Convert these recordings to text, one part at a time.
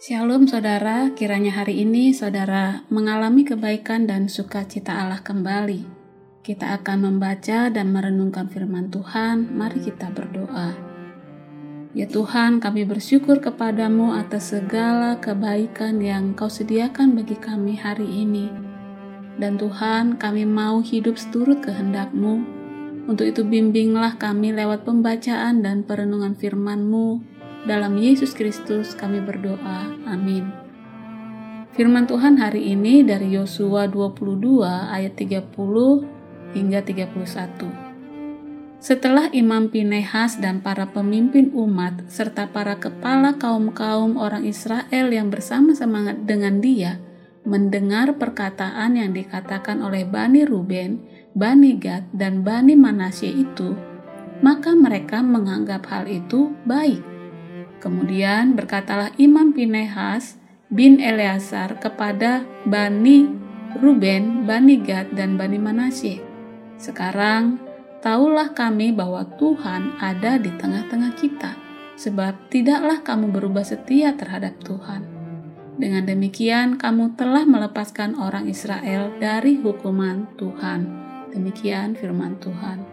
Shalom saudara, kiranya hari ini saudara mengalami kebaikan dan sukacita Allah kembali. Kita akan membaca dan merenungkan firman Tuhan, mari kita berdoa. Ya Tuhan, kami bersyukur kepadamu atas segala kebaikan yang kau sediakan bagi kami hari ini. Dan Tuhan, kami mau hidup seturut kehendakmu. Untuk itu bimbinglah kami lewat pembacaan dan perenungan firman-Mu dalam Yesus Kristus kami berdoa. Amin. Firman Tuhan hari ini dari Yosua 22 ayat 30 hingga 31. Setelah Imam Pinehas dan para pemimpin umat serta para kepala kaum-kaum orang Israel yang bersama-sama dengan dia mendengar perkataan yang dikatakan oleh Bani Ruben, Bani Gad, dan Bani Manasye itu, maka mereka menganggap hal itu baik Kemudian berkatalah Imam Pinehas bin Eleazar kepada Bani Ruben, Bani Gad, dan Bani Manasye. Sekarang, tahulah kami bahwa Tuhan ada di tengah-tengah kita, sebab tidaklah kamu berubah setia terhadap Tuhan. Dengan demikian, kamu telah melepaskan orang Israel dari hukuman Tuhan. Demikian firman Tuhan.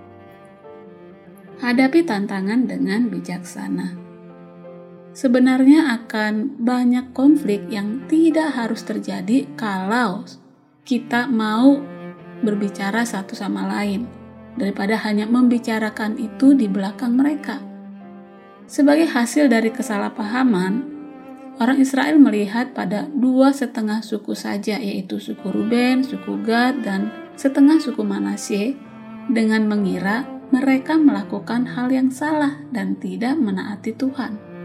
Hadapi tantangan dengan bijaksana sebenarnya akan banyak konflik yang tidak harus terjadi kalau kita mau berbicara satu sama lain daripada hanya membicarakan itu di belakang mereka. Sebagai hasil dari kesalahpahaman, orang Israel melihat pada dua setengah suku saja, yaitu suku Ruben, suku Gad, dan setengah suku Manasye, dengan mengira mereka melakukan hal yang salah dan tidak menaati Tuhan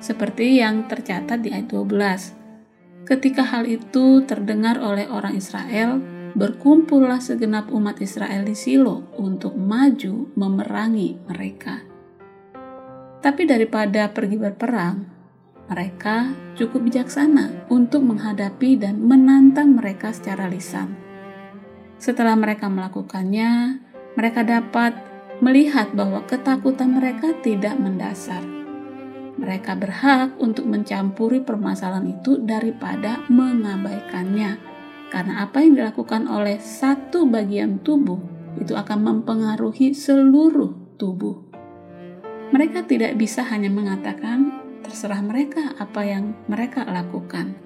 seperti yang tercatat di ayat 12. Ketika hal itu terdengar oleh orang Israel, berkumpullah segenap umat Israel di Silo untuk maju memerangi mereka. Tapi daripada pergi berperang, mereka cukup bijaksana untuk menghadapi dan menantang mereka secara lisan. Setelah mereka melakukannya, mereka dapat melihat bahwa ketakutan mereka tidak mendasar mereka berhak untuk mencampuri permasalahan itu daripada mengabaikannya. Karena apa yang dilakukan oleh satu bagian tubuh itu akan mempengaruhi seluruh tubuh. Mereka tidak bisa hanya mengatakan terserah mereka apa yang mereka lakukan.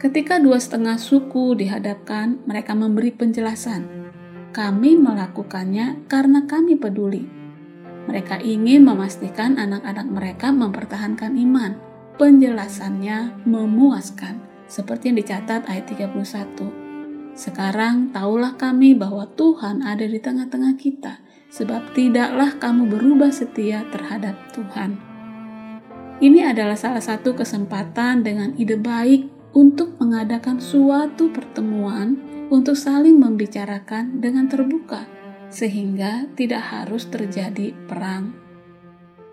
Ketika dua setengah suku dihadapkan, mereka memberi penjelasan. Kami melakukannya karena kami peduli mereka ingin memastikan anak-anak mereka mempertahankan iman. Penjelasannya memuaskan, seperti yang dicatat ayat 31. Sekarang taulah kami bahwa Tuhan ada di tengah-tengah kita, sebab tidaklah kamu berubah setia terhadap Tuhan. Ini adalah salah satu kesempatan dengan ide baik untuk mengadakan suatu pertemuan untuk saling membicarakan dengan terbuka sehingga tidak harus terjadi perang.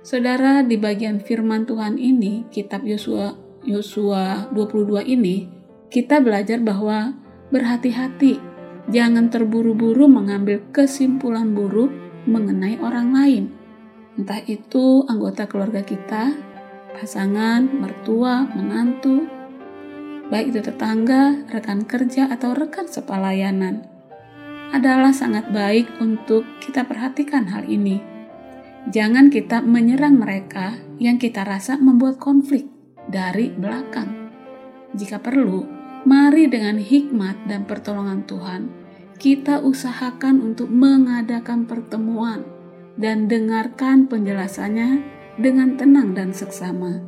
Saudara, di bagian firman Tuhan ini, kitab Yosua Yosua 22 ini, kita belajar bahwa berhati-hati, jangan terburu-buru mengambil kesimpulan buruk mengenai orang lain. Entah itu anggota keluarga kita, pasangan, mertua, menantu, baik itu tetangga, rekan kerja, atau rekan sepalayanan adalah sangat baik untuk kita perhatikan hal ini. Jangan kita menyerang mereka yang kita rasa membuat konflik dari belakang. Jika perlu, mari dengan hikmat dan pertolongan Tuhan, kita usahakan untuk mengadakan pertemuan dan dengarkan penjelasannya dengan tenang dan seksama.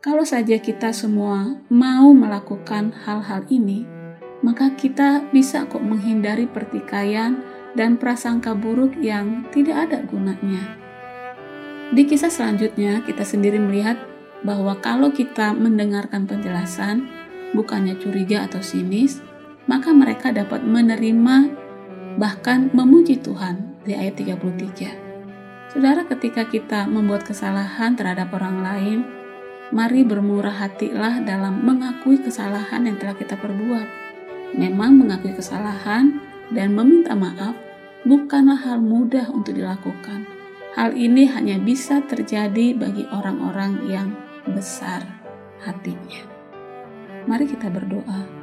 Kalau saja kita semua mau melakukan hal-hal ini, maka kita bisa kok menghindari pertikaian dan prasangka buruk yang tidak ada gunanya. Di kisah selanjutnya, kita sendiri melihat bahwa kalau kita mendengarkan penjelasan, bukannya curiga atau sinis, maka mereka dapat menerima bahkan memuji Tuhan di ayat 33. Saudara, ketika kita membuat kesalahan terhadap orang lain, mari bermurah hatilah dalam mengakui kesalahan yang telah kita perbuat Memang mengakui kesalahan dan meminta maaf bukanlah hal mudah untuk dilakukan. Hal ini hanya bisa terjadi bagi orang-orang yang besar hatinya. Mari kita berdoa.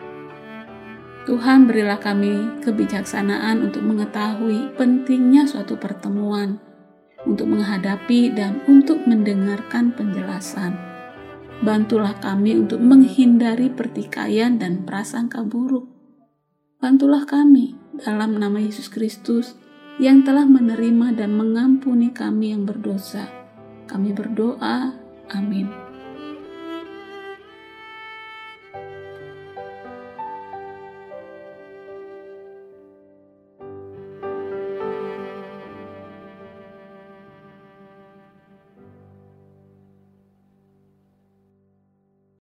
Tuhan berilah kami kebijaksanaan untuk mengetahui pentingnya suatu pertemuan, untuk menghadapi dan untuk mendengarkan penjelasan. Bantulah kami untuk menghindari pertikaian dan prasangka buruk. Bantulah kami dalam nama Yesus Kristus yang telah menerima dan mengampuni kami yang berdosa. Kami berdoa, amin.